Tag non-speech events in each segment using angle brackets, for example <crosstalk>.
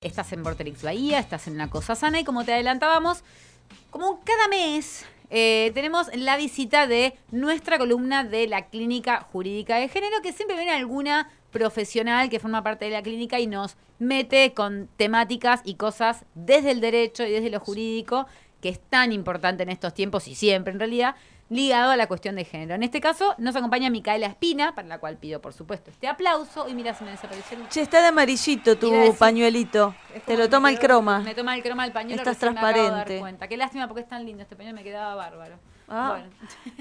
Estás en Vorterix Bahía, estás en una cosa sana y como te adelantábamos, como cada mes eh, tenemos la visita de nuestra columna de la Clínica Jurídica de Género, que siempre viene alguna profesional que forma parte de la clínica y nos mete con temáticas y cosas desde el derecho y desde lo jurídico, que es tan importante en estos tiempos y siempre en realidad, ligado a la cuestión de género. En este caso nos acompaña Micaela Espina, para la cual pido por supuesto este aplauso. Y mira, se me desapareció. Che, está de amarillito tu decir- pañuelito. Te lo toma el croma. Me toma el croma el pañuelo. Estás recién me acabo de dar transparente. cuenta. Qué lástima porque es tan lindo este pañuelo, me quedaba bárbaro. Ah. Bueno.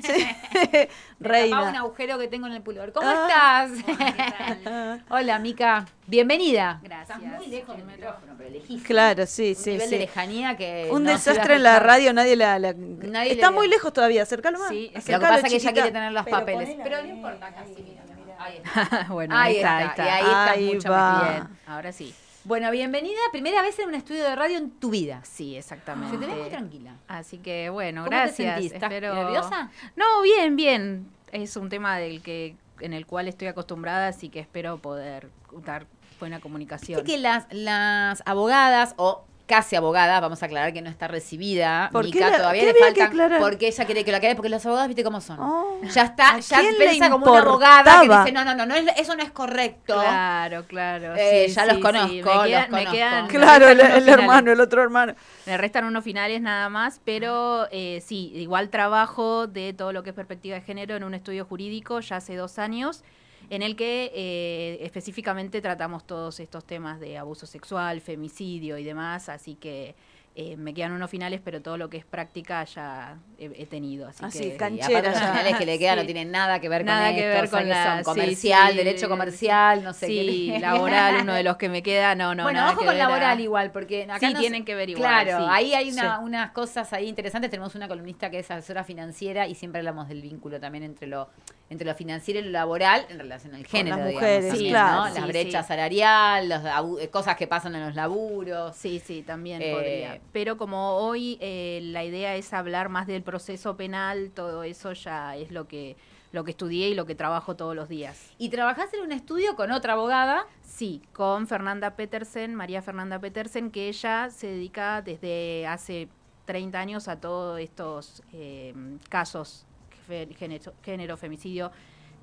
Sí. <laughs> Me tapaba un Reina. agujero que tengo en el pullover. ¿Cómo Ah. estás? <laughs> Hola, Mica. Bienvenida. Gracias. Estás muy lejos del micrófono, pero lejísimo. Claro, sí, Un sí, nivel de sí. lejanía que Un no desastre en la radio, nadie la... la- Nadie Está le- muy lejos todavía, acércalo más. Sí, es que Lo que pasa es que ella quiere tener los Pero papeles. Pero no importa, ahí, casi, ahí, mira. Ahí está. <laughs> bueno, Ahí ahí está, está, ahí está. y ahí está Ahí mucho va. más Bien, ahora sí. Bueno, bienvenida. Primera vez en un estudio de radio en tu vida. Sí, exactamente. Se te ve muy tranquila. Así que bueno, ¿Cómo te gracias. sentís? ¿Estás Espero- nerviosa? No, bien, bien. Es un tema del que en el cual estoy acostumbrada, así que espero poder dar buena comunicación. Viste que las, las abogadas o casi abogadas, vamos a aclarar que no está recibida, ¿Por qué Mica, la- todavía qué le faltan, porque ella quiere que lo aclare, porque los abogados, viste cómo son. Oh. Ya está, ¿A ya piensa como una abogada que dice, no, no, no, no es- eso no es correcto. Claro, claro. Eh, sí, ya sí, los sí. conozco, Me los quedan, me quedan- me Claro, el, el hermano, el otro hermano. Me restan unos finales nada más, pero eh, sí, igual trabajo de todo lo que es perspectiva de género en un estudio jurídico ya hace dos años, en el que eh, específicamente tratamos todos estos temas de abuso sexual, femicidio y demás, así que eh, me quedan unos finales, pero todo lo que es práctica ya he, he tenido. Así Así, que, Y canchera aparte los finales que le quedan no tienen nada que ver Nada con que esto, ver o sea con que la- son sí, comercial, sí, derecho comercial, no sé sí, qué. laboral, <laughs> uno de los que me queda, no, no, bueno, nada ojo que con ver a- laboral igual, porque acá Sí, tienen que ver igual, Claro, sí. ahí hay una- unas cosas ahí interesantes. Tenemos una columnista que es asesora financiera y siempre hablamos del vínculo también entre lo entre lo financiero y lo laboral en relación al género, las digamos, mujeres, claro. ¿no? Sí, La brecha sí. salarial, abu- eh, cosas que pasan en los laburos. Sí, sí, también Eh, podría. Pero como hoy eh, la idea es hablar más del proceso penal, todo eso ya es lo que lo que estudié y lo que trabajo todos los días. Y trabajás en un estudio con otra abogada. Sí, con Fernanda Petersen, María Fernanda Petersen, que ella se dedica desde hace 30 años a todos estos eh, casos, fe- género, género, femicidio.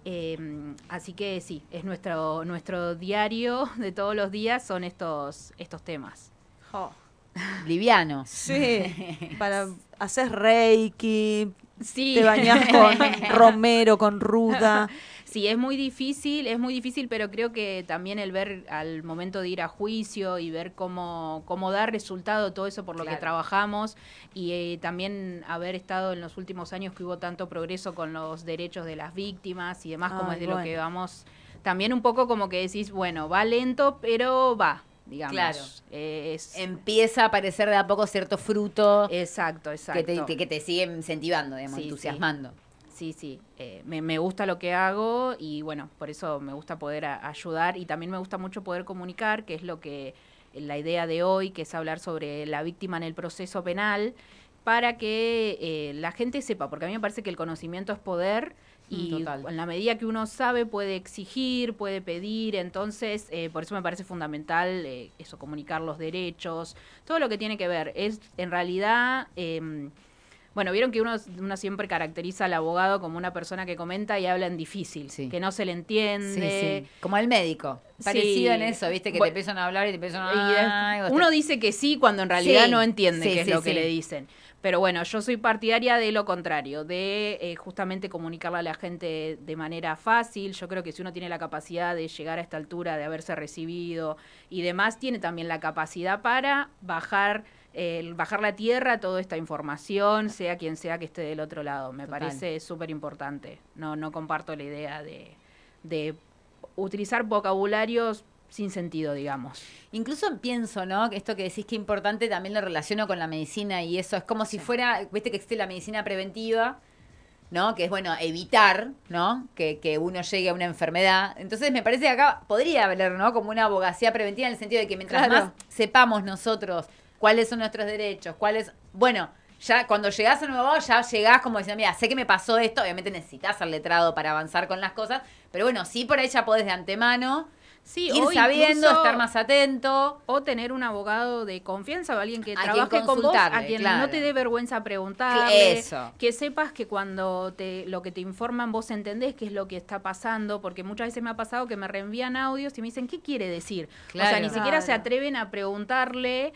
Eh, así que sí, es nuestro, nuestro diario de todos los días, son estos, estos temas. Liviano. Sí, <laughs> para hacer reiki, Sí. te bañas con <laughs> romero, con ruda. Sí, es muy difícil, es muy difícil, pero creo que también el ver al momento de ir a juicio y ver cómo, cómo dar resultado todo eso por lo Claro. que trabajamos y eh, también haber estado en los últimos años que hubo tanto progreso con los derechos de las víctimas y demás, como es de lo que vamos, también un poco como que decís, bueno, va lento, pero va, digamos. Claro. Eh, es, Empieza a aparecer de a poco cierto fruto exacto, exacto. que te, que- que te sigue incentivando, digamos, Sí, sí. entusiasmando. Sí, sí, eh, me, me gusta lo que hago y bueno, por eso me gusta poder a- ayudar y también me gusta mucho poder comunicar, que es lo que la idea de hoy, que es hablar sobre la víctima en el proceso penal, para que eh, la gente sepa, porque a mí me parece que el conocimiento es poder y total. en la medida que uno sabe puede exigir, puede pedir, entonces eh, por eso me parece fundamental eh, eso, comunicar los derechos, todo lo que tiene que ver. Es en realidad... em, bueno, vieron que uno, uno siempre caracteriza al abogado como una persona que comenta y habla en difícil, Sí. que no se le entiende. sí. Como el médico. Parecido en eso, viste, que Bu- te empiezan a hablar y te empiezan Y a... Vos uno dice que sí cuando en realidad no entiende qué es lo que le dicen. Pero bueno, yo soy partidaria de lo contrario, de eh, justamente comunicarle a la gente de manera fácil. Yo creo que si uno tiene la capacidad de llegar a esta altura, de haberse recibido y demás, tiene también la capacidad para bajar, eh, bajar la tierra toda esta información, sea quien sea que esté del otro lado. Me Total. parece súper importante. No, no comparto la idea de, de utilizar vocabularios sin sentido, digamos. Incluso pienso, ¿no? Que esto que decís que importante también lo relaciono con la medicina y eso es como si fuera, viste que existe la medicina preventiva, ¿no? Que es bueno evitar, ¿no? Que, que uno llegue a una enfermedad. Entonces me parece que acá podría haber, ¿no? Como una abogacía preventiva en el sentido de que mientras Claro. más sepamos nosotros cuáles son nuestros derechos, cuáles, bueno, ya cuando llegás a nuevo ya llegás como diciendo, mira, sé que me pasó esto, obviamente necesitas al letrado para avanzar con las cosas, pero bueno, sí por ahí ya podés de antemano Sí, ir o sabiendo, estar más atento. O tener un abogado de confianza o alguien que A trabaje con vos, a quien claro. no te dé vergüenza preguntarle. Eso. Que sepas que cuando te, lo que te informan vos entendés qué es lo que está pasando, porque muchas veces me ha pasado que me reenvían audios y me dicen, ¿qué quiere decir? O sea, ni siquiera se atreven a preguntarle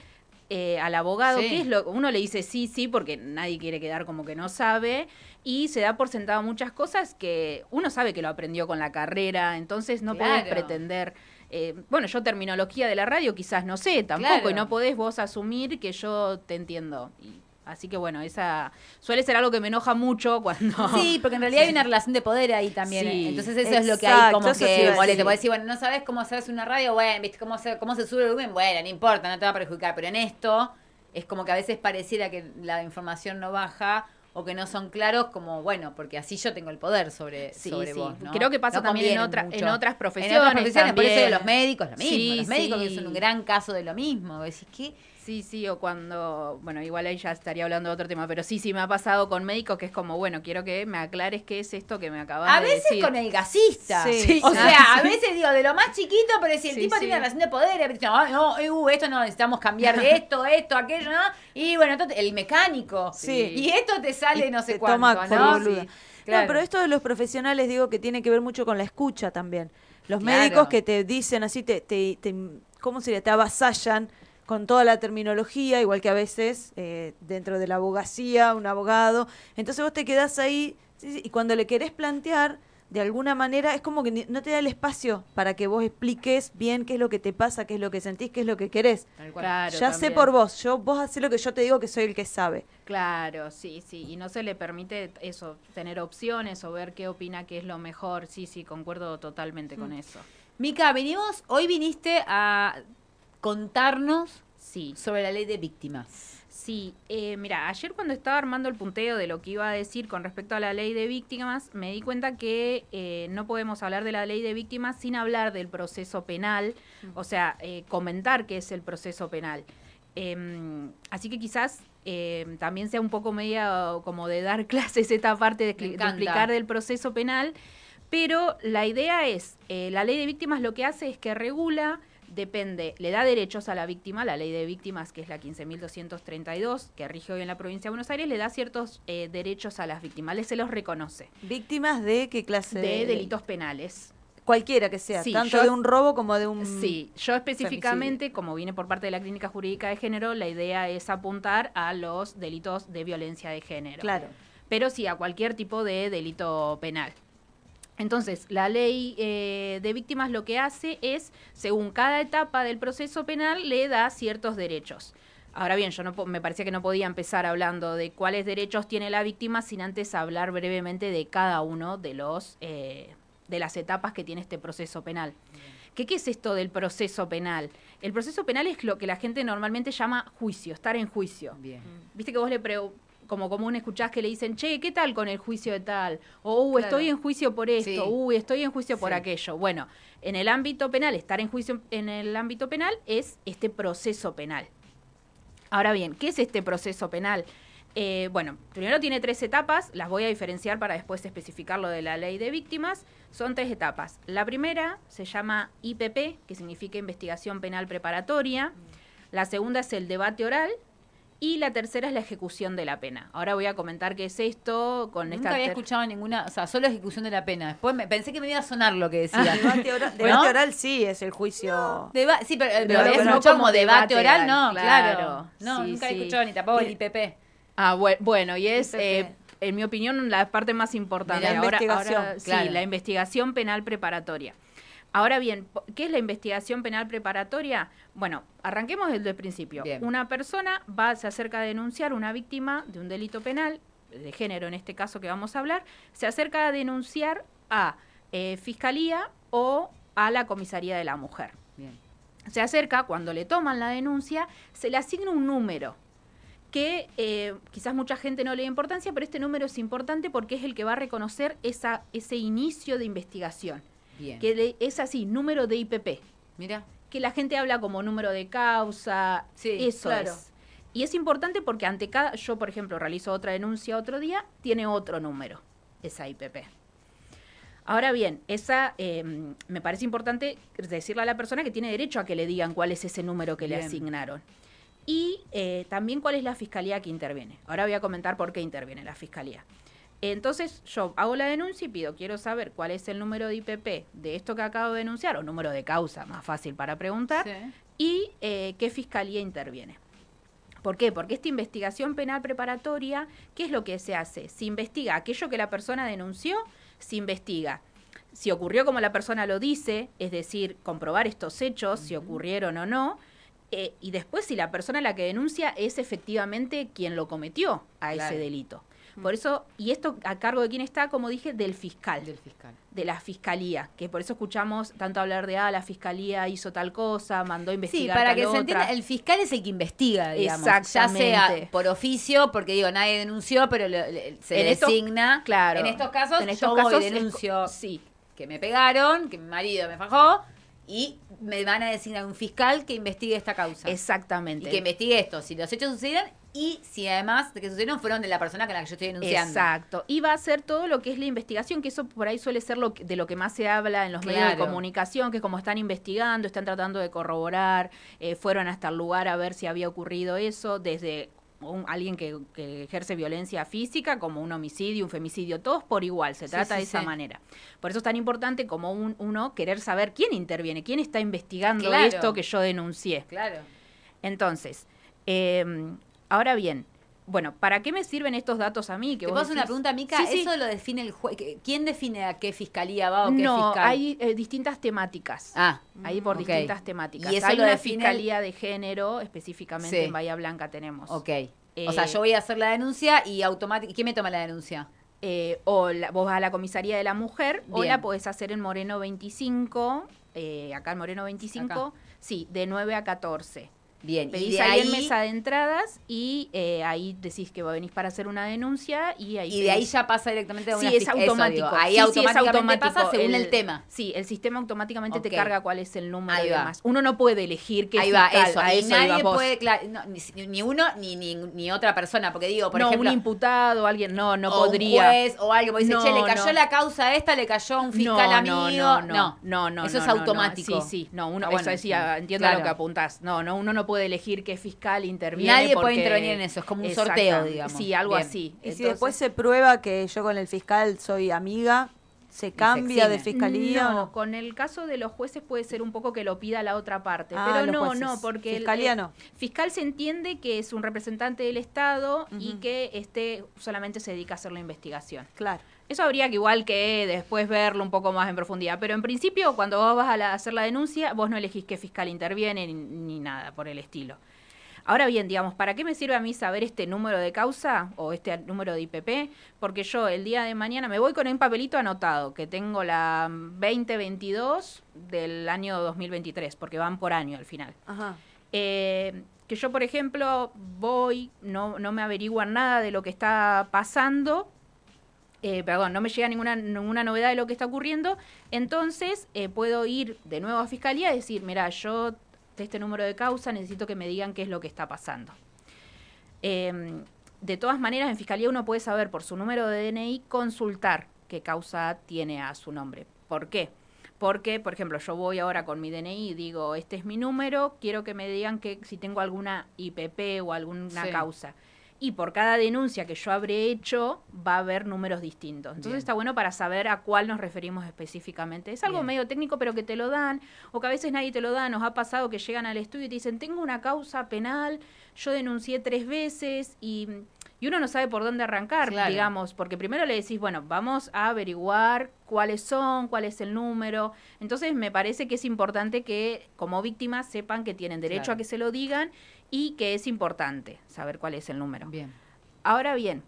eh, al abogado Sí. qué es lo uno le dice sí, sí, porque nadie quiere quedar como que no sabe, y se da por sentado muchas cosas que uno sabe que lo aprendió con la carrera, entonces no podés Claro. pretender. eh, bueno, yo terminología de la radio quizás no sé tampoco, Claro. y no podés vos asumir que yo te entiendo. Y, así que bueno, esa suele ser algo que me enoja mucho cuando... <laughs> Sí, porque en realidad hay una relación de poder ahí también. Sí. ¿eh? Entonces eso es lo que hay como eso te que decir. Puedes decir, bueno, no sabes cómo se hace una radio, bueno, ¿viste cómo se, cómo se sube el volumen? Bueno, no importa, no te va a perjudicar. Pero en esto es como que a veces pareciera que la información no baja o que no son claros, como bueno, porque así yo tengo el poder sobre, Sí, sobre sí. vos. ¿no? Creo que pasa No también en, otra, en otras En profesiones. otras profesiones, por eso de los médicos, lo mismo. Sí, los médicos que son un gran caso de lo mismo. Decís, ¿qué? Sí, sí, o cuando, bueno, igual ahí ya estaría hablando de otro tema, pero sí, sí me ha pasado con médicos que es como, bueno, quiero que me aclares qué es esto que me acabas A de veces decir. con el gasista. Sí, Sí. O sí. sea, a veces digo, de lo más chiquito, pero si el Sí, tipo sí. tiene una relación de poder, y a veces, "Ay, no, eh, uh, esto no necesitamos cambiar de esto, esto, aquello, ¿no? Y bueno, esto te- el mecánico. Sí. Y esto te sale Y no sé cuánto, toma ¿no? claro. No, pero esto de los profesionales digo que tiene que ver mucho con la escucha también. Los Claro. médicos que te dicen así, te, te, te- ¿cómo sería? Te avasallan con toda la terminología, igual que a veces eh, dentro de la abogacía, un abogado. Entonces vos te quedás ahí sí, sí, y cuando le querés plantear, de alguna manera, es como que no te da el espacio para que vos expliques bien qué es lo que te pasa, qué es lo que sentís, qué es lo que querés. Claro, ya sé por vos, yo vos hacés lo que yo te digo que soy el que sabe. Claro, sí, sí, y no se le permite eso, tener opciones o ver qué opina que es lo mejor. Sí, sí, concuerdo totalmente con Mm. eso. Mica, venimos, hoy viniste a contarnos Sí, sobre la ley de víctimas. Sí, eh, mira, ayer cuando estaba armando el punteo de lo que iba a decir con respecto a la ley de víctimas, me di cuenta que eh, no podemos hablar de la ley de víctimas sin hablar del proceso penal, o sea, eh, comentar qué es el proceso penal. Em, así que quizás em, también sea un poco media como de dar <laughs> clases esta parte de, de explicar del proceso penal, pero la idea es, eh, la ley de víctimas lo que hace es que regula depende, le da derechos a la víctima, la ley de víctimas, que es la 15.232, que rige hoy en la provincia de Buenos Aires, le da ciertos eh, derechos a las víctimas, le se los reconoce, ¿Víctimas de qué clase? de delitos penales. Cualquiera que sea, Sí, tanto yo- de un robo como de un... Sí, yo específicamente, como viene por parte de la Clínica Jurídica de Género, la idea es apuntar a los delitos de violencia de género. Claro. pero sí a cualquier tipo de delito penal. Entonces, la ley eh, de víctimas lo que hace es, según cada etapa del proceso penal, le da ciertos derechos. Ahora bien, yo no me parecía que no podía empezar hablando de cuáles derechos tiene la víctima sin antes hablar brevemente de cada uno de los eh, de las etapas que tiene este proceso penal. ¿Qué, ¿Qué es esto del proceso penal? El proceso penal es lo que la gente normalmente llama juicio, estar en juicio. Bien. Viste que vos le como común escuchás que le dicen, che, ¿qué tal con el juicio de tal? O, uh, Claro. estoy en juicio por esto, Sí. uy, estoy en juicio por Sí. aquello. Bueno, en el ámbito penal, estar en juicio en el ámbito penal es este proceso penal. Ahora bien, ¿qué es este proceso penal? Eh, bueno, primero tiene tres etapas, las voy a diferenciar para después especificar lo de la ley de víctimas. Son tres etapas. La primera se llama IPP, que significa Investigación Penal Preparatoria. La segunda es el debate oral. Y la tercera es la ejecución de la pena. Ahora voy a comentar qué es esto con Nunca esta había ter- escuchado ninguna, o sea, solo ejecución de la pena. Después me, pensé que me iba a sonar lo que decía. <laughs> Debate oral, ¿No? debate oral sí es el juicio. Deba- sí, pero, pero Pero había no como como debate debate oral, oral, no, claro. claro. No, Sí, nunca había sí. escuchado ni tampoco el IPP. Ah, bue- bueno, y es, eh, en mi opinión, la parte más importante. La ahora, investigación, ahora- sí, la investigación penal preparatoria. Ahora bien, ¿qué es la investigación penal preparatoria? Bueno, arranquemos desde el principio. Bien. Una persona va, se acerca a denunciar una víctima de un delito penal, de género en este caso que vamos a hablar, se acerca a denunciar a eh, Fiscalía o a la Comisaría de la Mujer Bien. se acerca, cuando le toman la denuncia, se le asigna un número que eh, quizás mucha gente no le da importancia, pero este número es importante porque es el que va a reconocer esa, ese inicio de investigación, Bien. que es así, número de IPP, Mira. que la gente habla como número de causa, Sí, eso claro. es. Y es importante porque ante cada, yo por ejemplo realizo otra denuncia otro día, tiene otro número, esa IPP. Ahora bien, esa eh, me parece importante decirle a la persona que tiene derecho a que le digan cuál es ese número que le asignaron. Y eh, también cuál es la fiscalía que interviene. Ahora voy a comentar por qué interviene la fiscalía. Entonces yo hago la denuncia y pido, quiero saber cuál es el número de IPP de esto que acabo de denunciar, o número de causa, más fácil para preguntar, Sí. y eh, qué fiscalía interviene. ¿Por qué? Porque esta investigación penal preparatoria, ¿qué es lo que se hace? Se investiga aquello que la persona denunció, se investiga si ocurrió como la persona lo dice, es decir, comprobar estos hechos, si ocurrieron o no, eh, y después si la persona a la que denuncia es efectivamente quien lo cometió a Claro. ese delito. Por eso, y esto a cargo de quién está, como dije, del fiscal Del fiscal. de la fiscalía, que por eso escuchamos tanto hablar de, ah, la fiscalía hizo tal cosa, mandó a Sí, investigar para tal que se otra. entienda, el fiscal es el que investiga, digamos. Exactamente. Ya sea por oficio, porque digo, nadie denunció, pero le- le- se le estos- designa. claro. En estos casos, En estos yo voy casos y es denuncio sí. que me pegaron, que mi marido me fajó, y me van a designar un fiscal que investigue esta causa. Exactamente. Y que investigue esto, si los hechos sucedieron y si además de que sucedieron fueron de la persona con la que yo estoy denunciando. Exacto. Y va a hacer todo lo que es la investigación, que eso por ahí suele ser lo que- de lo que más se habla en los medios de comunicación, que como están investigando, están tratando de corroborar, eh, fueron hasta el lugar a ver si había ocurrido eso, desde un- alguien que, que ejerce violencia física, como un homicidio, un femicidio, todos por igual, se Sí, trata sí, de esa sí. manera. Por eso es tan importante como un- uno querer saber quién interviene, quién está investigando Claro. esto que yo denuncié. Claro. Entonces, eh, ahora bien, bueno, ¿para qué me sirven estos datos a mí? Que ¿Te vos una pregunta, Mica? Sí, sí. ¿Eso lo define el juez? ¿Quién define a qué fiscalía va o qué No, fiscal? hay eh, distintas temáticas. Ah, Ahí por distintas temáticas. Y eso hay lo una el- fiscalía de género, específicamente Sí. en Bahía Blanca tenemos. ok. o sea, Eh, yo voy a hacer la denuncia y automáticamente... ¿Quién me toma la denuncia? Eh, o la- vos vas a la comisaría de la mujer, o Bien. la podés hacer en Moreno 25, eh, acá en Moreno 25, sí, de 9 a 14. Bien, y Pedís de ahí, ahí, en mesa de entradas y eh, ahí decís que venís para hacer una denuncia y ahí y de ahí pedís- ya pasa directamente a una Sí, es eso, automático. digo, ahí Sí, sí, es automáticamente pasa automático. según el, tema. Sí, el sistema automáticamente Ok. te carga cuál es el número y va. demás. Uno no puede elegir qué Ahí va, fiscal, eso. a y eso nadie vos. puede, claro, no, ni, ni uno ni, ni, ni otra persona, porque digo, por no, ejemplo... un imputado, alguien, no, no o podría. Un juez o algo, porque dice, No, che, le cayó no. la causa a esta, le cayó a un fiscal no, amigo. No, no, no, no, Eso es automático. Sí, sí, no, uno, Ah, eso decía, entiendo lo que apuntás. No, no, uno no puede elegir qué fiscal interviene. Nadie puede intervenir en eso, es como un sorteo, digamos. Sí, algo Bien. así. Y si después se prueba que yo con el fiscal soy amiga, ¿se cambia de fiscalía o No, con el caso de los jueces puede ser un poco que lo pida la otra parte, Ah, pero no, jueces. no, porque el- Fiscalía no. fiscal se entiende que es un representante del Estado y que este solamente se dedica a hacer la investigación. Claro. Eso habría que igual que después verlo un poco más en profundidad, pero en principio cuando vos vas a la- hacer la denuncia, vos no elegís qué fiscal interviene ni, ni nada por el estilo. Ahora bien, digamos, ¿para qué me sirve a mí saber este número de causa o este número de IPP? Porque yo el día de mañana me voy con un papelito anotado, que tengo la 2022 del año 2023, porque van por año al final. Ajá. Eh, que yo, por ejemplo, voy, no, no me averiguan nada de lo que está pasando, eh, perdón, no me llega ninguna, ninguna novedad de lo que está ocurriendo, entonces eh, puedo ir de nuevo a Fiscalía y decir, mira, yo de este número de causa necesito que me digan qué es lo que está pasando. Eh, de todas maneras, en Fiscalía uno puede saber por su número de DNI consultar qué causa tiene a su nombre. ¿Por qué? Porque, por ejemplo, yo voy ahora con mi DNI y digo, este es mi número, quiero que me digan que si tengo alguna IPP o alguna Sí. causa. Y por cada denuncia que yo habré hecho, va a haber números distintos. Entonces Bien. está bueno para saber a cuál nos referimos específicamente. Es algo Bien. medio técnico, pero que te lo dan, o que a veces nadie te lo da. Nos ha pasado que llegan al estudio y te dicen, tengo una causa penal, yo denuncié tres veces y, y uno no sabe por dónde arrancar, Claro. digamos, porque primero le decís, bueno, vamos a averiguar cuáles son, cuál es el número. Entonces me parece que es importante que como víctimas sepan que tienen derecho Claro. a que se lo digan y que es importante saber cuál es el número. Bien. Ahora bien,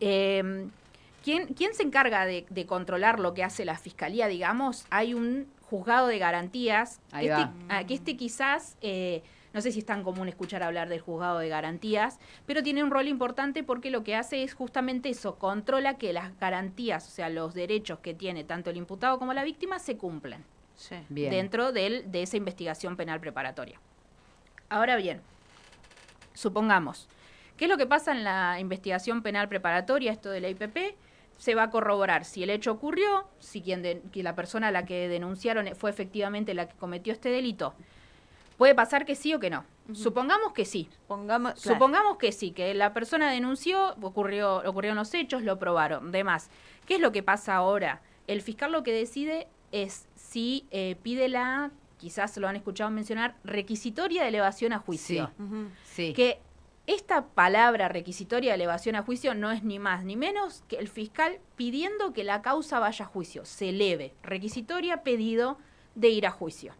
eh, ¿quién, quién se encarga de, de controlar lo que hace la fiscalía? Digamos, hay un juzgado de garantías. Ahí este, va. ah, que este quizás, eh, no sé si es tan común escuchar hablar del juzgado de garantías, pero tiene un rol importante porque lo que hace es justamente eso, controla que las garantías, o sea, los derechos que tiene tanto el imputado como la víctima se cumplan Sí. Dentro del- de esa investigación penal preparatoria. Ahora bien, supongamos, ¿qué es lo que pasa en la investigación penal preparatoria, esto de la IPP? se va a corroborar si el hecho ocurrió, si quien de- que la persona a la que denunciaron fue efectivamente la que cometió este delito. Puede pasar que sí o que no. Supongamos que sí. Claro. Supongamos que sí, que la persona denunció, ocurrió, ocurrieron los hechos, lo probaron. Demás. ¿Qué es lo que pasa ahora? El fiscal lo que decide es si eh, pide la, quizás lo han escuchado mencionar, requisitoria de elevación a juicio. Sí. Que esta palabra requisitoria de elevación a juicio no es ni más ni menos que el fiscal pidiendo que la causa vaya a juicio, se eleve. Requisitoria pedido de ir a juicio.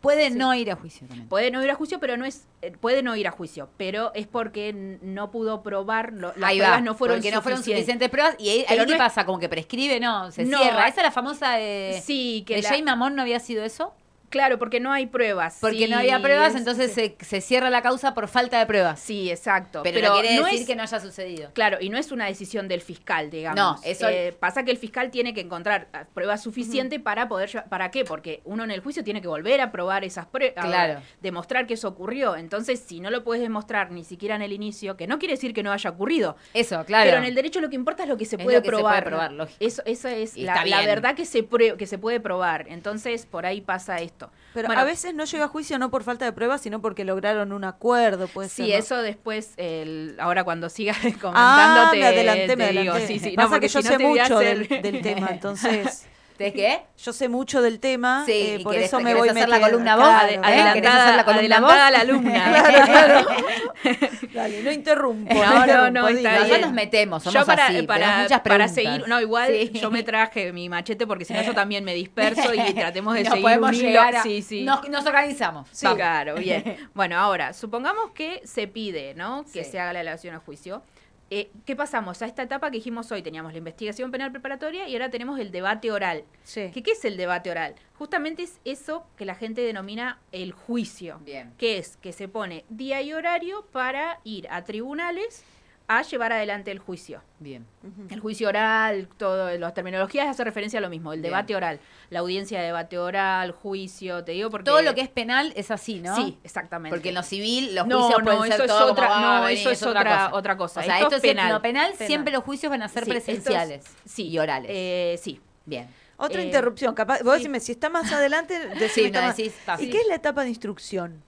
Puede no ir a juicio también. Puede no ir a juicio, pero no es eh, puede no ir a juicio, pero es porque no pudo probar lo- las Ahí pruebas va, no fueron porque no fueron suficientes. suficientes pruebas y ahí, ahí qué no es- pasa, como que prescribe, no, se No, cierra. ah, Esa es la famosa de, Sí, que de la- Jay Mamón, ¿no había sido eso? Claro, porque no hay pruebas. Porque Sí, no había pruebas, es- entonces sí. se, se cierra la causa por falta de pruebas. Sí, exacto. pero, no quiere decir es- que no haya sucedido. Claro, y no es una decisión del fiscal, digamos. No, eso- Eh, pasa que el fiscal tiene que encontrar pruebas suficientes para poder... ¿Para qué? Porque uno en el juicio tiene que volver a probar esas pruebas. Claro. Demostrar que eso ocurrió. Entonces, si no lo puedes demostrar ni siquiera en el inicio, que no quiere decir que no haya ocurrido. Eso, claro. Pero en el derecho lo que importa es lo que se Es puede lo que se puede probar. probar, lógico. Eso, eso es la, la verdad que se, que se puede probar. Entonces, por ahí pasa esto. Pero Bueno, a veces no llega a juicio no por falta de pruebas, sino porque lograron un acuerdo, puede ser. Sí, ¿no? eso después, el, ahora cuando sigas comentando, <laughs> Ah, me adelanté, te me digo. adelanté. Sí, sí. Pasa No, porque que yo si no sé mucho hacer- del, del tema, <laughs> entonces ¿De qué? yo sé mucho del tema, Sí, eh, y por querés- eso me voy hacer la metiendo. columna vos, Claro, ¿eh? claro. ¿Querés hacer la columna adelantada vos? a la alumna. <laughs> Claro, claro. <laughs> Dale, no interrumpo. No, no, interrumpo, no. Nosotros nos metemos, somos yo para, así, para, muchas para seguir, no, igual Sí. yo me traje mi machete porque si no yo <laughs> también me disperso y tratemos de Nos seguir podemos un hilo. llegar a- Sí, sí. Nos, nos organizamos. Sí, claro, bien. Bueno, ahora, supongamos que se pide, ¿no? Que Sí. se haga la elevación a juicio. Eh, ¿Qué pasamos? A esta etapa que dijimos hoy teníamos la investigación penal preparatoria y ahora tenemos el debate oral. Sí. ¿Qué, qué es el debate oral? Justamente es eso que la gente denomina el juicio. Bien. Que es que se pone día y horario para ir a tribunales a llevar adelante el juicio. Bien. El juicio oral, todo, las terminologías hace referencia a lo mismo, el Bien. debate oral, la audiencia de debate oral, juicio, te digo porque... Todo lo que es penal es así, ¿no? Sí, exactamente. Porque en lo civil los No, juicios no, pueden eso ser es todo otra- como, no, eso es otra- otra cosa. O sea, Esto esto, es penal. lo penal, Penal. siempre los juicios van a ser Sí, presenciales sí, y orales. Eh, sí. Bien. Otra Eh, interrupción, capaz, vos sí. decime, si está más adelante, decime Sí, está no, más- decís. ¿Y qué es la etapa de instrucción?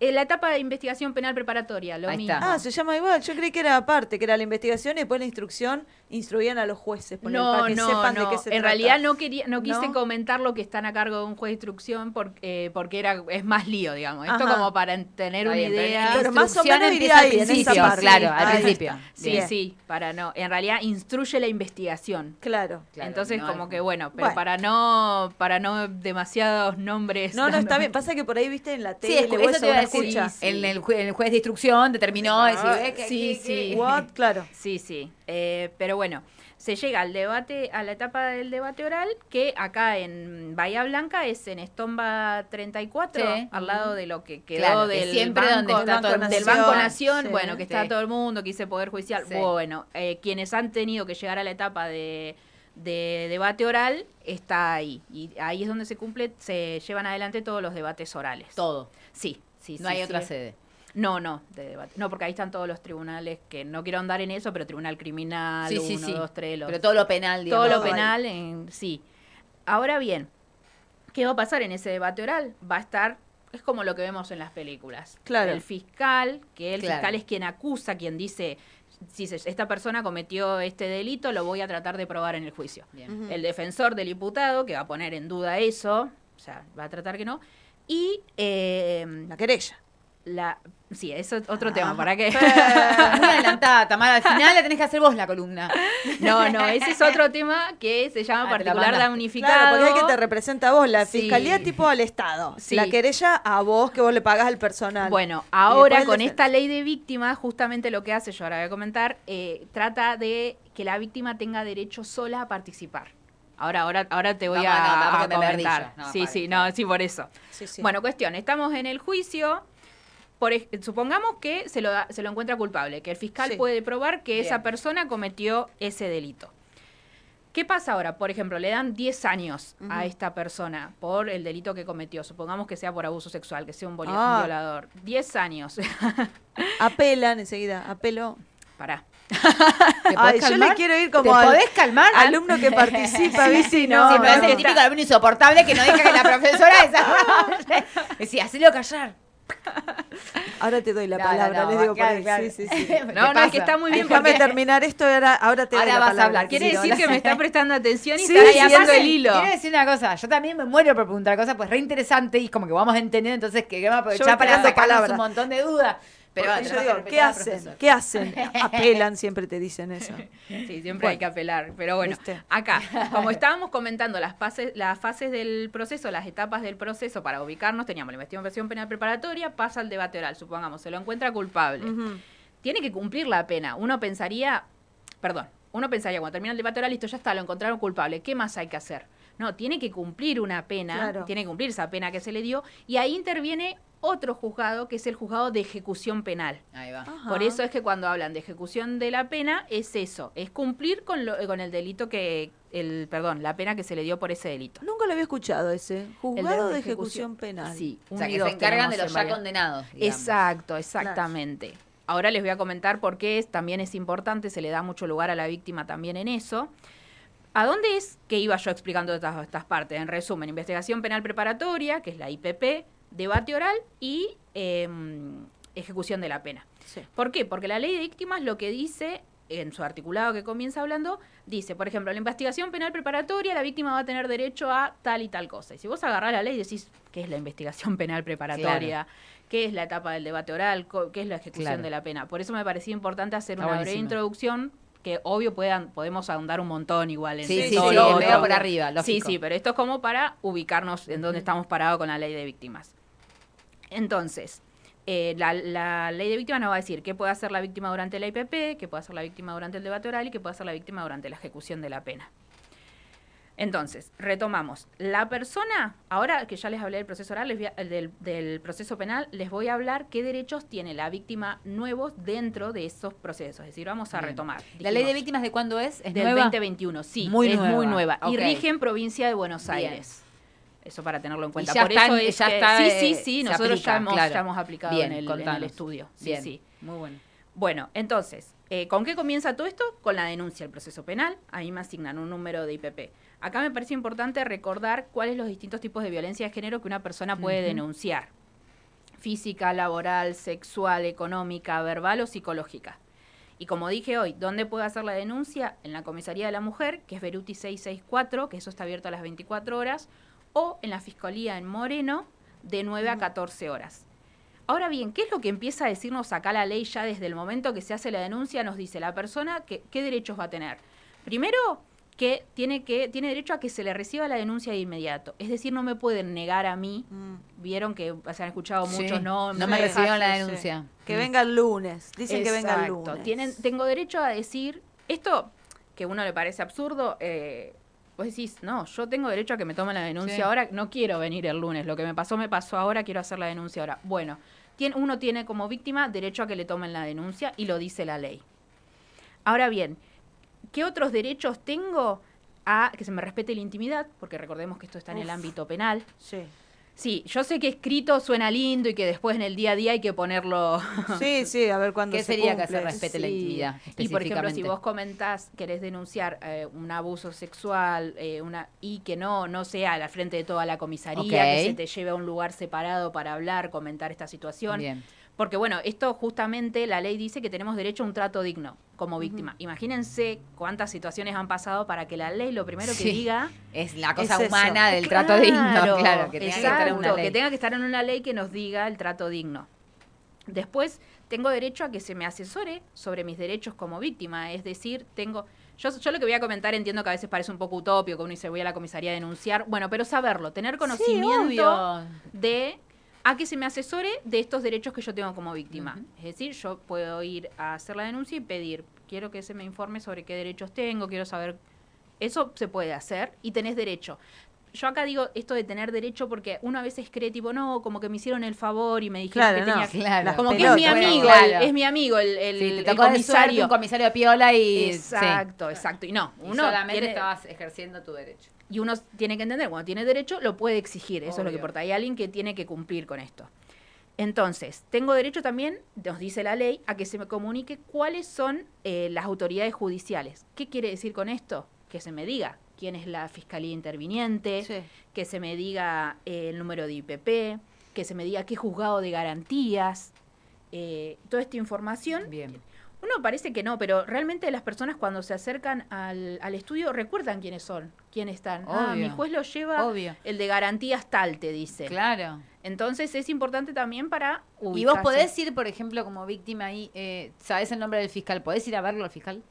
Eh, la etapa de investigación penal preparatoria, lo Ahí mismo. está. Ah, se llama igual. Yo creí que era aparte, que era la investigación y después la instrucción instruían a los jueces ponele, No, para que no, sepan no. de qué se en trata. realidad no quería, no quise ¿No? comentar lo que están a cargo de un juez de instrucción porque, eh, porque era, es más lío, digamos. Esto Ajá. como para en- tener Está una bien, idea. Pero más o menos empieza iría al principio, claro, al Ahí principio. está. Sí, Bien. sí, para no. En realidad instruye la investigación. Claro. Claro, Entonces, no como es- que bueno, pero Bueno. para no para no demasiados nombres. No, no, está bien. Pasa que por ahí, viste, en la Sí, tele o eso te iba a decir. el, jue- en el juez de instrucción determinó. Decir, eh, que- sí, sí. <laughs> What? Claro. Sí, sí. Eh, pero bueno, se llega al debate, a la etapa del debate oral, que acá en Bahía Blanca es en Estomba 34, Sí. al lado de lo que quedó Claro, que del, siempre banco, donde está el del. Banco Nación, Sí. bueno, que está Sí. todo el mundo, que hice Poder Judicial. Bueno, eh, quienes han tenido que llegar a la etapa de, de debate oral está ahí. Y ahí es donde se cumple, se llevan adelante todos los debates orales. Todo. Sí, sí, No sí, hay otra sede. No, no, de debate. No, porque ahí están todos los tribunales que no quiero andar en eso, pero tribunal criminal, Sí, uno, sí, dos, tres, los- Pero todo lo penal, digamos. todo lo penal, en, sí. Ahora bien, ¿qué va a pasar en ese debate oral? Va a estar, es como lo que vemos en las películas. Claro. El fiscal, que el Claro. fiscal es quien acusa, quien dice, si se- esta persona cometió este delito, lo voy a tratar de probar en el juicio. Bien. El defensor del imputado, que va a poner en duda eso, o sea, va a tratar que no. Y eh, La querella. la... Sí, eso es otro Ah, tema, ¿para qué? <laughs> Muy adelantada, Tamara. Al final la tenés que hacer vos la columna. No, no, ese es otro tema que se llama Ah, particular damnificado. Claro, porque es que te representa a vos, la Sí. fiscalía tipo al Estado. Sí. La querella a vos que vos le pagás al personal. Bueno, ahora con esta ley de víctimas, justamente lo que hace, yo ahora voy a comentar, eh, trata de que la víctima tenga derecho sola a participar. Ahora, ahora, ahora te voy a me perdí comentar. No, sí, sí, no, sí, por eso. Sí, sí. Bueno, cuestión, estamos en el juicio. Por, supongamos que se lo, se lo encuentra culpable, que el fiscal Sí. puede probar que esa persona cometió ese delito. ¿Qué pasa ahora? Por ejemplo, le dan 10 años a esta persona por el delito que cometió. Supongamos que sea por abuso sexual, que sea un, Ah. un violador. 10 años. <laughs> Apelan enseguida, apelo. Pará. ¿Te Ay, yo calmar? le quiero ir ¿Te como podés calmar? alumno que participa. <laughs> No, Sí, pero es no. el típico alumno insoportable que no deja que la profesora <laughs> desarrolle. Decía, hacelo callar. Ahora te doy la No, palabra, no, no, les digo claro, por claro. Sí, sí, <laughs> sí. ¿Qué No, no, es que está muy bien Déjame porque terminar esto y ahora, ahora te doy Ahora la vas a palabra. hablar. quiere Sí, decir que me está prestando atención y Sí, está siguiendo el hilo. Quiero decir una cosa, yo también me muero por preguntar cosas, pues re interesante y como que vamos entendiendo, entonces que queremos Yo aprovechar para sacarnos un montón de dudas. Pero yo digo, ¿qué hacen? ¿Qué <laughs> hacen? Apelan, siempre te dicen eso. <laughs> Sí, siempre Bueno. hay que apelar. Pero bueno, ¿Viste? acá, <laughs> como estábamos comentando las fases, las fases del proceso, las etapas del proceso para ubicarnos, teníamos la investigación penal preparatoria, pasa al debate oral, supongamos, se lo encuentra culpable. Tiene que cumplir la pena. Uno pensaría, perdón, uno pensaría cuando termina el debate oral, listo, ya está, lo encontraron culpable, ¿qué más hay que hacer? No, tiene que cumplir una pena, Claro. tiene que cumplir esa pena que se le dio, y ahí interviene otro juzgado, que es el juzgado de ejecución penal. Ahí va. Ajá. Por eso es que cuando hablan de ejecución de la pena es eso, es cumplir con, lo- con el delito que, el perdón, la pena que se le dio por ese delito. Nunca lo había escuchado ese. Juzgado de ejecución penal. Sí, O sea, que se encargan de los en ya varias- condenados. digamos. Exacto, exactamente. Ahora les voy a comentar por qué es- también es importante, se le da mucho lugar a la víctima también en eso. ¿A dónde es que iba yo explicando estas, estas partes? En resumen, investigación penal preparatoria, que es la IPP, debate oral y em, ejecución de la pena. Sí. ¿Por qué? Porque la ley de víctimas lo que dice, en su articulado que comienza hablando, dice, por ejemplo, la investigación penal preparatoria, la víctima va a tener derecho a tal y tal cosa. Y si vos agarrás la ley y decís, ¿qué es la investigación <laughs> penal preparatoria? ¿Qué es la etapa del debate oral? ¿Qué es la ejecución Claro. de la pena? Por eso me parecía importante hacer Está una breve introducción que obvio puedan, podemos ahondar un montón igual en Sí, sí, todo sí, lo otro. por arriba, Sí, sí, pero esto es como para ubicarnos en dónde estamos parados con la ley de víctimas. Entonces, eh, la, la ley de víctimas nos va a decir qué puede hacer la víctima durante la IPP, qué puede hacer la víctima durante el debate oral y qué puede hacer la víctima durante la ejecución de la pena. Entonces, retomamos. La persona, ahora que ya les hablé del proceso oral, les a- del, del proceso penal, les voy a hablar qué derechos tiene la víctima nuevos dentro de esos procesos. Es decir, vamos a Bien. retomar. ¿La ley de víctimas de cuándo es? ¿Es del nueva? 2021, sí, Muy es nueva. muy nueva. Y rige en provincia de Buenos Bien. Aires. Eso para tenerlo en Y cuenta. ya Por eso es ya que- está, sí, sí, sí, nosotros aplica, ya, hemos, claro. ya hemos aplicado Bien, en, el, en el estudio. Sí, Bien, sí. muy bueno. Bueno, entonces, eh, ¿con qué comienza todo esto? Con la denuncia al proceso penal. Ahí me asignan un número de IPP. Acá me parece importante recordar cuáles los distintos tipos de violencia de género que una persona puede denunciar. Física, laboral, sexual, económica, verbal o psicológica. Y como dije hoy, ¿dónde puede hacer la denuncia? En la comisaría de la mujer, que es Beruti 664, que eso está abierto a las 24 horas, o en la fiscalía en Moreno, de 9 a 14 horas. Ahora bien, ¿qué es lo que empieza a decirnos acá la ley ya desde el momento que se hace la denuncia? Nos dice la persona que, qué derechos va a tener. Primero, que tiene, que tiene derecho a que se le reciba la denuncia de inmediato. Es decir, no me pueden negar a mí. Mm. Vieron que se han escuchado Sí. muchos, no, No me Sí, recibieron la sí, denuncia. Que Mm. venga el lunes. Dicen que venga el lunes. Tienen, tengo derecho a decir, esto que a uno le parece absurdo, eh, vos decís, no, yo tengo derecho a que me tomen la denuncia Sí. ahora, no quiero venir el lunes, lo que me pasó, me pasó ahora, quiero hacer la denuncia ahora. Bueno, tiene, uno tiene como víctima derecho a que le tomen la denuncia y lo dice la ley. Ahora bien, ¿qué otros derechos tengo? A que se me respete la intimidad, porque recordemos que esto está en el ámbito penal. Sí. Sí, yo sé que escrito suena lindo y que después en el día a día hay que ponerlo <laughs> Sí, sí, a ver cuándo ¿Qué se sería que se respete la intimidad? Y por ejemplo, si vos comentás, querés denunciar eh, un abuso sexual eh, una y que no no sea al frente de toda la comisaría, que se te lleve a un lugar separado para hablar, comentar esta situación. Bien. Porque bueno, esto justamente la ley dice que tenemos derecho a un trato digno como víctima. Imagínense cuántas situaciones han pasado para que la ley lo primero que Sí. diga Es la cosa Es eso. humana del trato digno, claro, que tenga que estar en una ley. que tenga que estar en una ley que nos diga el trato digno. Después, tengo derecho a que se me asesore sobre mis derechos como víctima, es decir, tengo... Yo, yo lo que voy a comentar entiendo que a veces parece un poco utópico, que uno dice voy a la comisaría a denunciar, bueno, pero saberlo, tener conocimiento de a que se me asesore de estos derechos que yo tengo como víctima. Es decir, yo puedo ir a hacer la denuncia y pedir, quiero que se me informe sobre qué derechos tengo, quiero saber... Eso se puede hacer y tenés derecho. Yo acá digo esto de tener derecho porque uno a veces cree tipo, no, como que me hicieron el favor y me dijeron Claro, que no. tenía que... Claro. Como que es mi bueno, amigo, claro. el- es mi amigo el, el, Sí, te el de comisario. un comisario piola y... Exacto, exacto. Y no. Y uno solamente tiene- estabas ejerciendo tu derecho. y uno tiene que entender, cuando tiene derecho, lo puede exigir. Eso es lo que importa. Hay alguien que tiene que cumplir con esto. Entonces, tengo derecho también, nos dice la ley, a que se me comunique cuáles son eh, las autoridades judiciales. ¿Qué quiere decir con esto? Que se me diga quién es la fiscalía interviniente, Sí. que se me diga eh, el número de IPP, que se me diga qué juzgado de garantías, eh, toda esta información. Bien. Uno parece que no, pero realmente las personas cuando se acercan al, al estudio recuerdan quiénes son, quiénes están. Ah, mi juez lo lleva, Obvio. el de garantías tal, te dice. Claro. Entonces es importante también para Y vos ubicarse. podés ir, por ejemplo, como víctima ahí, eh, ¿sabés el nombre del fiscal? ¿Podés ir a verlo al fiscal?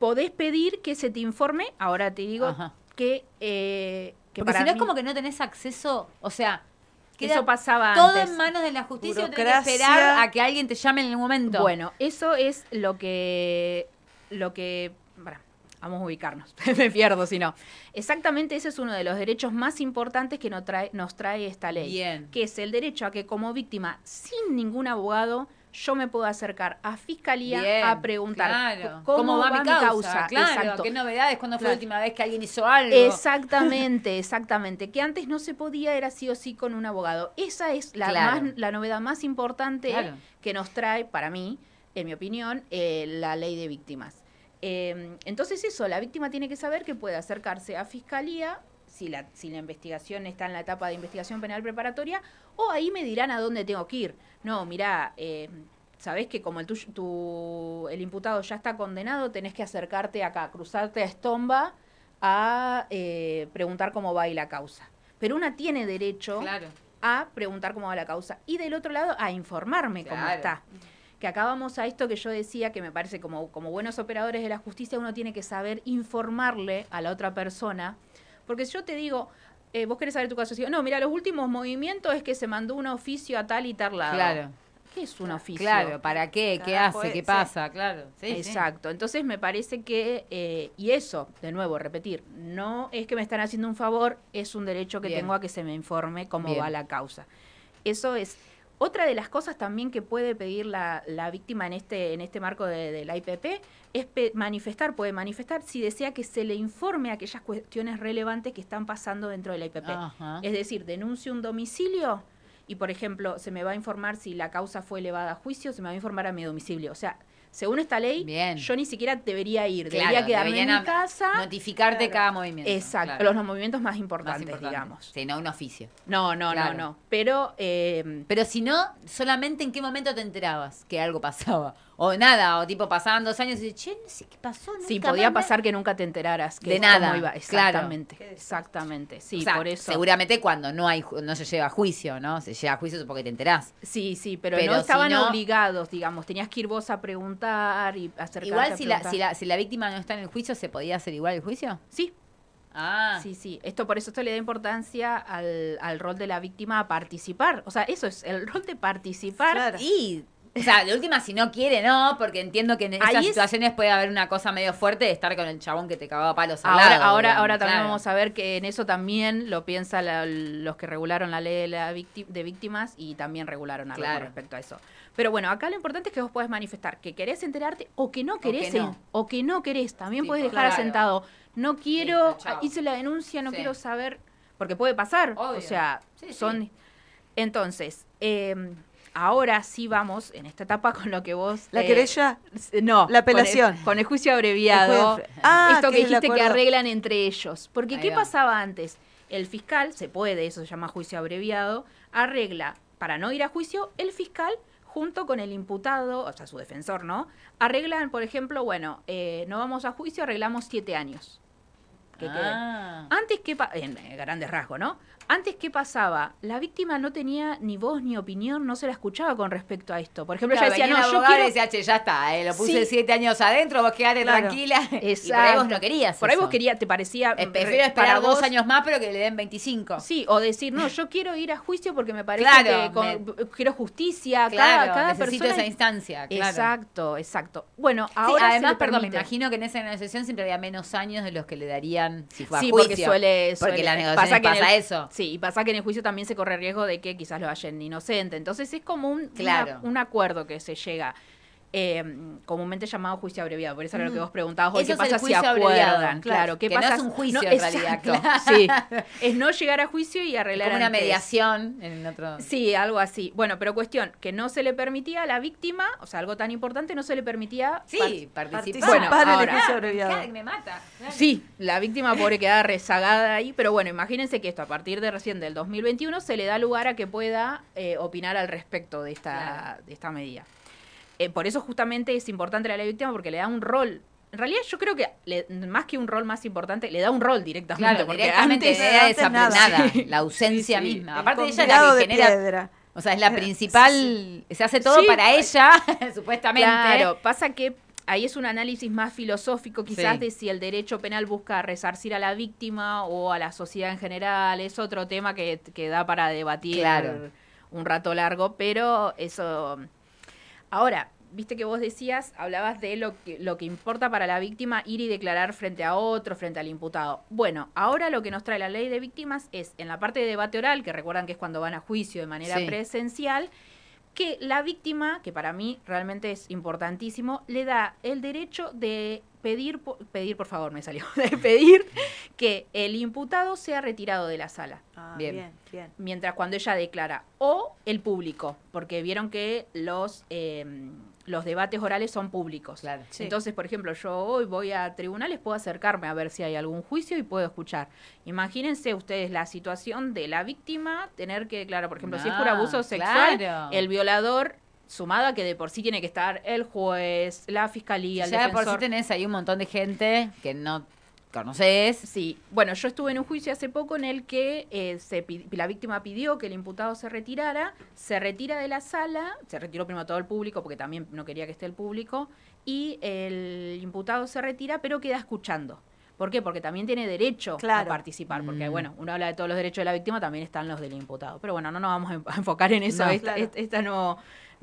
Podés pedir que se te informe, ahora te digo Ajá. que... eh, que Porque si no es como que no tenés acceso, o sea, queda Eso pasaba todo antes. en manos de la justicia tenés que esperar a que alguien te llame en el momento. Bueno, eso es lo que... Lo que vamos a ubicarnos. <laughs> Me pierdo si no. Exactamente ese es uno de los derechos más importantes que nos trae, nos trae esta ley. Bien. Que es el derecho a que como víctima, sin ningún abogado, yo me puedo acercar a fiscalía Bien, a preguntar claro. cómo, va, mi causa. Claro, Exacto. qué novedades, cuándo fue Claro. la última vez que alguien hizo algo. Exactamente, <laughs> exactamente. Que antes no se podía, era sí o sí con un abogado. Esa es la, más- la novedad más importante que nos trae, para mí, en mi opinión, eh, la ley de víctimas. Eh, entonces eso, la víctima tiene que saber que puede acercarse a fiscalía si la, si la investigación está en la etapa de investigación penal preparatoria, o ahí me dirán a dónde tengo que ir. No, mira, eh, sabés que como el, tuyo- tu, el imputado ya está condenado, tenés que acercarte acá, cruzarte a Estomba a eh, preguntar cómo va ahí la causa. Pero una tiene derecho Claro. a preguntar cómo va la causa y del otro lado a informarme cómo está. Que acá vamos a esto que yo decía, que me parece como, como buenos operadores de la justicia, uno tiene que saber informarle a la otra persona. Porque si yo te digo, eh, vos querés saber tu caso, no, mira, los últimos movimientos es que se mandó un oficio a tal y tal lado. Claro. ¿Qué es un oficio? Claro, ¿para qué? ¿Qué hace? eh, ¿Qué sí. pasa? Claro. Sí, sí. Exacto. Entonces me parece que, eh, y eso, de nuevo, repetir, no es que me están haciendo un favor, es un derecho que Bien. tengo a que se me informe cómo Bien. va la causa. Eso es. Otra de las cosas también que puede pedir la, la víctima en este, en este marco de, de la IPP es manifestar, puede manifestar si desea que se le informe aquellas cuestiones relevantes que están pasando dentro de la IPP. Ajá. Es decir, denuncio un domicilio y, por ejemplo, se me va a informar si la causa fue elevada a juicio, se me va a informar a mi domicilio. O sea, según esta ley, Bien. yo ni siquiera debería ir, Claro, debería quedarme en mi casa. Notificarte Claro. cada movimiento. Exacto, claro. los movimientos más Más importantes, importante. digamos. Sí, no un oficio. No, no, no, no. Pero eh, Pero si no, solamente en qué momento te enterabas que algo pasaba. O nada, o tipo pasaban dos años y dices, che, no sé qué pasó. sí, podía más me-". pasar que nunca te enteraras que De cómo nada, iba. Exactamente, exactamente. Sí, O sea, por eso. Seguramente cuando no hay no se lleva a juicio, ¿no? Se lleva a juicio porque te enterás. Sí, sí, pero, Pero no si estaban no- obligados, digamos. Tenías que ir vos a preguntar y acercarte Igual a si la, si, la, si la víctima no está en el juicio, ¿se podía hacer igual el juicio? Sí, Ah, Sí, sí. Esto por eso esto le da importancia al, al rol de la víctima a participar. O sea, eso es el rol de participar. Claro. Y, o sea, de última, si no quiere, no, porque entiendo que en esas es- situaciones puede haber una cosa medio fuerte de estar con el chabón que te cagaba palos al Ahora, lado, ahora, digamos, ahora también claro. vamos a ver que en eso también lo piensan los que regularon la ley de, la vícti- de víctimas y también regularon algo Claro. con respecto a eso. Pero bueno, acá lo importante es que vos podés manifestar que querés enterarte o que no querés que no. en- o que no querés. También Sí, podés dejar claro. asentado. No quiero, Listo, hice la denuncia, no Sí. quiero saber, porque puede pasar. O sea, Sí, son... Entonces, eh, ahora sí vamos en esta etapa <laughs> con lo que vos... La eh, querella. no, La apelación. Con el, con el juicio abreviado. El Ah, esto que que dijiste que arreglan entre ellos. Porque Ahí ¿qué va. pasaba antes? El fiscal, se puede, eso se llama juicio abreviado, arregla, para no ir a juicio, el fiscal junto con el imputado, o sea, su defensor, ¿no? Arreglan, por ejemplo, bueno, eh, no vamos a juicio, arreglamos siete años. Que. Ah. Antes, ¿qué pa- en eh, grandes rasgos, ¿no? Antes, ¿qué pasaba? La víctima no tenía ni voz ni opinión, no se la escuchaba con respecto a esto. Por ejemplo, Claro, ella decía, no, yo quiero... decía, che, ya está, eh, lo puse Sí. siete años adentro, vos quedate Claro. tranquila. <laughs> Y por ahí Exacto. vos no querías Por ahí eso. vos querías, te parecía... Eh, prefiero re- esperar dos años más, pero que le den 25. Sí, o decir, no, yo quiero ir a juicio porque me parece Claro, que con- quiero justicia. Claro, cada, cada necesito persona... esa instancia. Exacto, exacto. Bueno, Sí, ahora se además, perdón, me imagino que en esa negociación siempre había menos años de los que le darían si fue a Sí, juicio. porque suele, Porque suele- la negociación que pasa el- eso. Sí, y pasa que en el juicio también se corre riesgo de que quizás lo hallen inocente. Entonces es como un, una- un acuerdo que se llega. Eh, comúnmente llamado juicio abreviado. Por eso era lo que vos preguntabas hoy, Eso ¿qué pasa si juicio acuerdan? abreviado, Claro, claro, ¿qué que no pasa? es un juicio en realidad, exacto. <laughs> Sí, es no llegar a juicio y arreglar Como una antes. mediación en otro. Sí, algo así. Bueno, pero cuestión, que no se le permitía a la víctima, o sea, algo tan importante, no se le permitía... Sí, part- participar. Bueno, Participar en el ahora- juicio abreviado. Claro, me mata. claro. Sí, la víctima pobre queda rezagada ahí, pero bueno, imagínense que esto a partir de recién del 2021 se le da lugar a que pueda eh, opinar al respecto de esta, Claro. de esta medida. Eh, por eso justamente es importante la ley víctima porque le da un rol. En realidad yo creo que le- más que un rol más importante, le da un rol directamente. Claro, porque directamente antes, esa nada. Sí. la ausencia Sí, sí. misma. El Aparte ella es compilado la que de genera, piedra. o sea, es la principal, se hace todo para ella, <laughs> supuestamente. Claro, pasa que ahí es un análisis más filosófico quizás de si el derecho penal busca resarcir a la víctima o a la sociedad en general. Es otro tema que, que da para debatir Claro. un rato largo, pero eso... Ahora, viste que vos decías, hablabas de lo que, lo que importa para la víctima ir y declarar frente a otro, frente al imputado. Bueno, ahora lo que nos trae la ley de víctimas es en la parte de debate oral, que recuerdan que es cuando van a juicio de manera Sí. presencial, que la víctima, que para mí realmente es importantísimo, le da el derecho de pedir, pedir por favor, me salió, <laughs> de pedir que el imputado sea retirado de la sala Ah, Bien. bien, bien. mientras cuando ella declara, o el público, porque vieron que los, eh, los debates orales son públicos. Claro. Sí. Entonces, por ejemplo, yo hoy voy a tribunales, puedo acercarme a ver si hay algún juicio y puedo escuchar. Imagínense ustedes la situación de la víctima, tener que declarar, por ejemplo, si es por Ah, abuso sexual, claro. el violador, sumado a que de por sí tiene que estar el juez, la fiscalía, el ya de por sí defensor. tenés ahí un montón de gente que no conoces. Sí, bueno, yo estuve en un juicio hace poco en el que eh, se la víctima pidió que el imputado se retirara, se retira de la sala, se retiró primero todo el público porque también no quería que esté el público, y el imputado se retira pero queda escuchando. ¿Por qué? Porque también tiene derecho Claro. a participar, porque Mm. bueno, uno habla de todos los derechos de la víctima, también están los del imputado. Pero bueno, no nos vamos a en- <laughs> a enfocar en eso, No. esta, Claro. esta- esta no,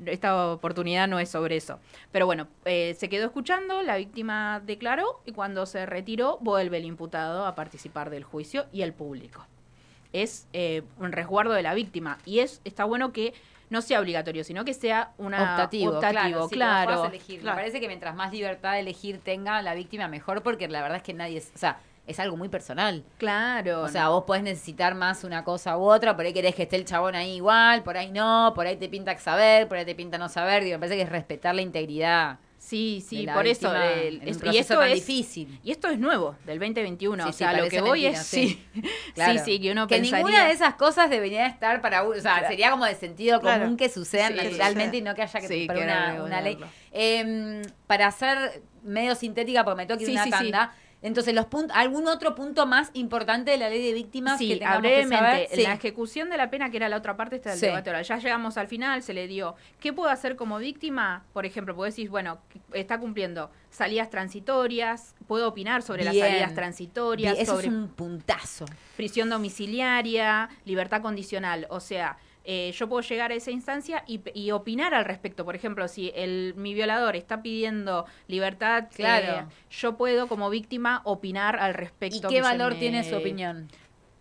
esta oportunidad no es sobre eso. Pero bueno, eh, se quedó escuchando, la víctima declaró y cuando se retiró vuelve el imputado a participar del juicio y el público. Es eh, un resguardo de la víctima y es está bueno que no sea obligatorio, sino que sea una optativo, optativo, claro. puedas elegir. Claro. Me parece que mientras más libertad de elegir tenga la víctima, mejor, porque la verdad es que nadie es, o sea, es algo muy personal. Claro. O sea, vos podés necesitar más una cosa u otra, por ahí querés que esté el chabón ahí igual, por ahí no, por ahí te pinta saber, por ahí te pinta no saber. Digo, me parece que es respetar la integridad. sí, sí, por eso. el- es- y proceso esto es difícil. y esto es nuevo, del 2021. Sí, o sí, sea, lo que voy mentira, es sí. sí. <laughs> Claro. Sí, sí, que uno que pensaría. ninguna de esas cosas debería estar para. O sea, Claro. sería como de sentido Claro. común que sucedan naturalmente y no que haya que para una, una ley. Em, para hacer medio sintética, porque me toca ir una tanda. Entonces, los puntos, ¿algún otro punto más importante de la ley de víctimas que Sí, tengamos brevemente, que saber? Sí. la ejecución de la pena, que era la otra parte, está del Sí. debate oral. Ya llegamos al final, se le dio. ¿Qué puedo hacer como víctima? Por ejemplo, puedo decir, bueno, está cumpliendo salidas transitorias, puedo opinar sobre las salidas transitorias, Bien, Eso sobre es un puntazo. prisión domiciliaria, libertad condicional. O sea, eh, yo puedo llegar a esa instancia y, y opinar al respecto. Por ejemplo, si el, mi violador está pidiendo libertad, Claro. eh, yo puedo como víctima opinar al ¿Y respecto. qué que se valor me- tiene su opinión?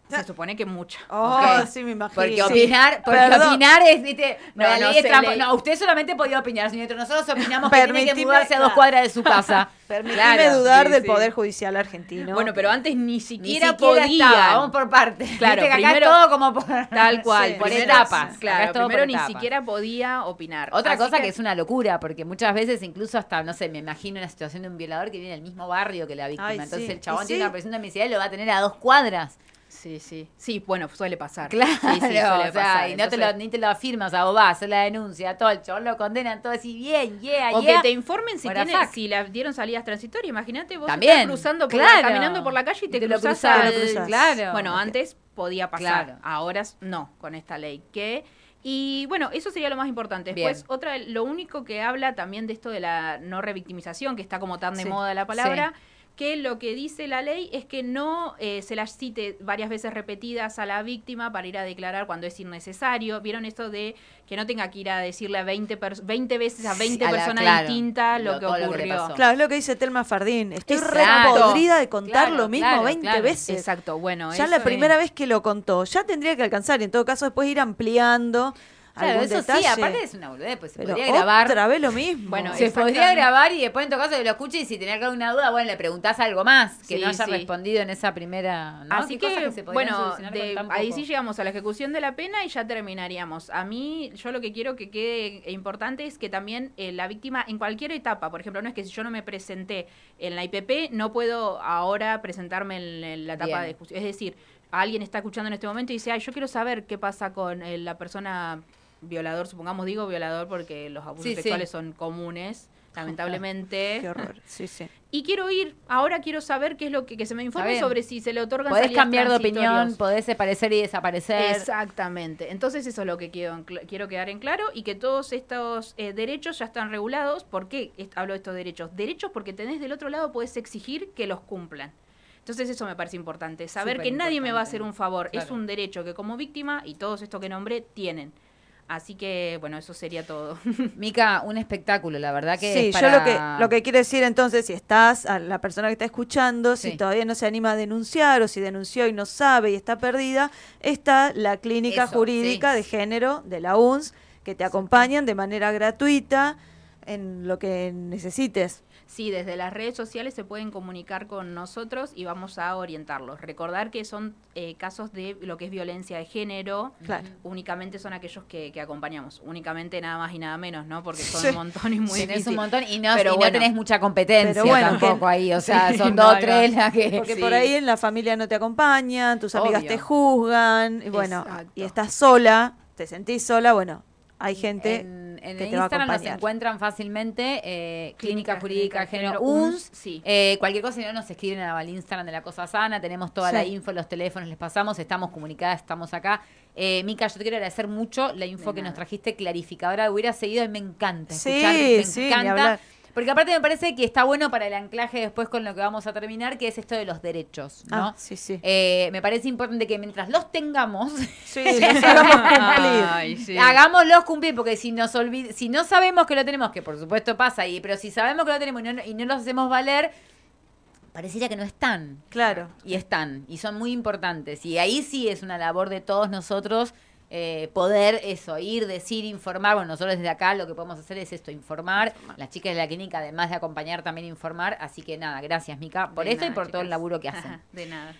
Se supone que mucha. Oh, sí, me imagino. Porque Sí. opinar, porque Perdón. opinar es, viste, No, la no ley es le- No, usted solamente podía opinar, señor. Nosotros opinamos que tiene que mudarse a dos cuadras de su casa. <laughs> Permitime Claro, dudar sí, del sí. Poder Judicial argentino. Bueno, pero antes ni Ni siquiera, siquiera podían. estaba, vamos por partes. Claro, Viste que acá primero- todo como por... <laughs> Tal cual, por etapas. Claro, primero ni siquiera podía opinar. Otra Así cosa que... es una locura, porque muchas veces incluso hasta, no sé, me imagino una situación de un violador que viene del mismo barrio que la víctima. Entonces el chabón tiene una presión de homicidio y lo va a tener a dos cuadras. Sí, sí. Sí, bueno, suele pasar. Claro, Sí, sí, suele o sea, pasar. y no te lo, ni te lo afirmas, o sea, vos vas la denuncia, todo el chabón lo condenan, todo así, bien, yeah, O yeah. que te informen si, tiene, si le dieron salidas transitorias. Imagínate vos También, estás cruzando por claro. la, caminando por la calle y te, te lo cruzás cruzás, al- te lo cruzás. claro. Bueno, antes podía pasar. Claro. Ahora no, con esta ley. Que y bueno, eso sería lo más importante. Después, Bien. otra, lo único que habla también de esto de la no revictimización, que está como tan de Sí. moda la palabra, que lo que dice la ley es que no eh, se las cite varias veces repetidas a la víctima para ir a declarar cuando es innecesario. ¿Vieron esto de que no tenga que ir a decirle a 20, pers- 20 veces a 20 a la- personas claro, distintas lo, lo- que lo ocurrió? Claro, es lo que dice Telma Fardín. Estoy re Exacto. podrida de contar Claro, lo mismo claro, 20 claro. veces. Exacto, bueno. Ya eso la es- primera vez que lo contó, ya tendría que alcanzar. Y en todo caso, después ir ampliando Claro, algún eso detalle. sí, aparte es una boludez, pues se pero podría grabar. otra vez lo mismo. Bueno, Se podría grabar y después en tu caso que lo escuches y si tenés alguna duda, bueno, le preguntás algo más que Sí, no haya sí. respondido en esa primera. ¿no? Así ¿Qué cosas que, se bueno, de- ahí sí llegamos a la ejecución de la pena y ya terminaríamos. A mí, yo lo que quiero que quede importante es que también eh, la víctima en cualquier etapa, por ejemplo, no es que si yo no me presenté en la IPP, no puedo ahora presentarme en, en la etapa Bien. de discusión. Es decir, alguien está escuchando en este momento y dice, ay, yo quiero saber qué pasa con eh, la persona violador, supongamos digo violador porque los abusos Sí, sí. sexuales son comunes, <laughs> lamentablemente. Qué horror. Sí, sí. Y quiero ir, ahora quiero saber qué es lo que, que se me informe sobre si se le otorgan Podés cambiar de opinión, podés aparecer y desaparecer. Exactamente. Entonces eso es lo que quiero, quiero quedar en claro y que todos estos eh, derechos ya están regulados. ¿Por qué hablo de estos derechos? Derechos porque tenés del otro lado, podés exigir que los cumplan. Entonces eso me parece importante, saber que nadie me va a hacer un favor. Es un derecho que como víctima y todos estos que nombré tienen. Así que, bueno, eso sería todo. <laughs> Mica, un espectáculo, la verdad que Sí, es yo lo que, lo que quiero decir entonces, si estás, a la persona que está escuchando, Sí. si todavía no se anima a denunciar o si denunció y no sabe y está perdida, está la clínica Eso, jurídica sí. de género de la UNS, que te acompañan de manera gratuita en lo que necesites. Sí, desde las redes sociales se pueden comunicar con nosotros y vamos a orientarlos. Recordar que son eh, casos de lo que es violencia de género. Claro. Únicamente son aquellos que, que acompañamos. Únicamente nada más y nada menos, ¿no? Porque son Sí. un montón y muy Tenés difícil. un montón y no, Pero y no tenés mucha competencia Pero bueno, tampoco que- ahí. O sea, <laughs> Sí, son no, dos tres las que. Porque Sí. por ahí en la familia no te acompañan, tus amigas te juzgan, y bueno, Exacto. y estás sola, te sentís sola, bueno, hay gente En, en a Instagram nos encuentran fácilmente eh, Clínica Clínica Jurídica Género UNS. Sí. Eh, cualquier cosa, si no, nos escriben al Instagram de La Cosa Sana. Tenemos toda la info, los teléfonos les pasamos. Estamos comunicadas, estamos acá. Eh, Mica, yo te quiero agradecer mucho la info De que nos trajiste, clarificadora. Hubiera seguido y me encanta Sí, escucharte, me sí, encanta. Porque aparte me parece que está bueno para el anclaje después con lo que vamos a terminar, que es esto de los derechos, ¿no? Ah, sí, sí. Eh, me parece importante que mientras los tengamos, <laughs> Sí, <laughs> los hagamos cumplir. Ay, sí. hagámoslos cumplir, porque si nos olvid si no sabemos que lo tenemos, que por supuesto pasa, y, pero si sabemos que lo tenemos y no, y no los hacemos valer, pareciera que no están. Claro. Y están, y son muy importantes. Y ahí sí es una labor de todos nosotros eh, poder eso, ir, decir, informar. Bueno, nosotros desde acá lo que podemos hacer es esto, informar. Las chicas de la clínica, además de acompañar, también informar. Así que nada, gracias Mica por De esto y por todo el laburo que <laughs> hacen. De nada.